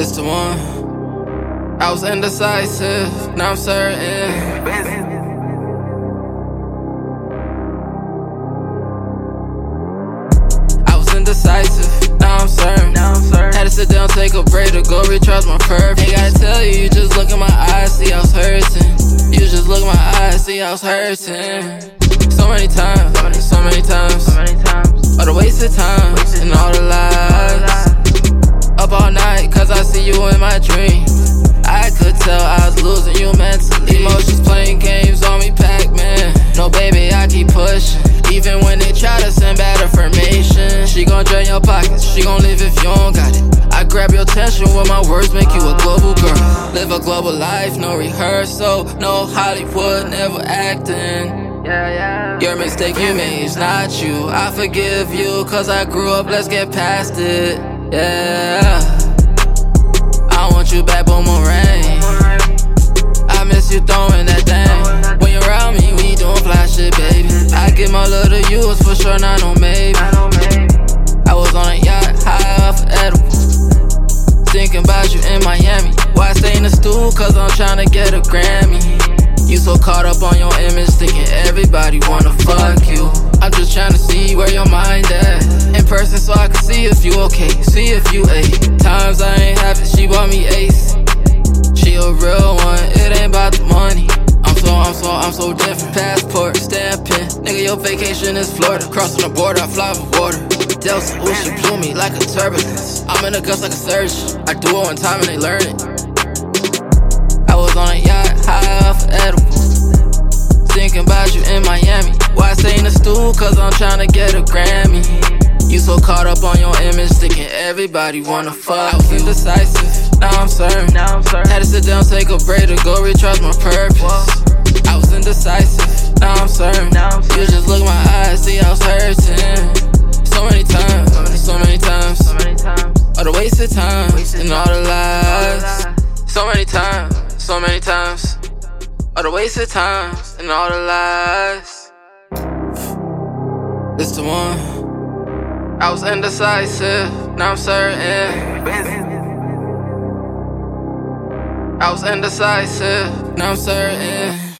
It's the one. I was indecisive, now I'm certain. I was indecisive, now I'm certain. Had to sit down, take a break to go recharge my purpose. Ain't gotta tell you, you just look in my eyes, see I was hurting. You just look in my eyes, see I was hurting. So many times, so many times, all the wasted time and all the lies. Keep pushing. Even when they try to send bad information. She gon' drain your pockets, she gon' live if you don't got it. I grab your attention when my words make you a global girl. Live a global life, no rehearsal, no Hollywood, never acting. Yeah, yeah. Your mistake you made is not you. I forgive you, cause I grew up, let's get past it. Yeah. I want you back, boomerang. Give my love to you, it's for sure, not no maybe. I know, maybe. I was on a yacht, high off of edibles. Thinking about you in Miami. Why stay in the stool? Cause I'm trying to get a Grammy. You so caught up on your image, thinking everybody wanna fuck you. I'm just trying to see where your mind at. In person, so I can see if you okay, see if you ate. Times I ain't have it, she bought me ace. Passport, stamping. Nigga, your vacation is Florida. Crossing the border, I fly with water. Delta, ooh, she blew me like a turbulence. I'm in the guts like a surgeon. I do it one time and they learn it. I was on a yacht, high off of edibles. Thinking about you in Miami. Why stay in the stool? Cause I'm trying to get a Grammy. You so caught up on your image, thinking everybody wanna fuck. I was indecisive, now I'm certain. Now I'm certain. Had to sit down, take a break to go recharge my purpose. I was indecisive, I'm I'm You just look in my eyes, see I was hurting. So many times, so many times. So many times. All the wasted time and all the lies. So many times, so many times. All the wasted times and all the lies. It's the one. I was indecisive, now I'm certain. I was indecisive, now I'm certain.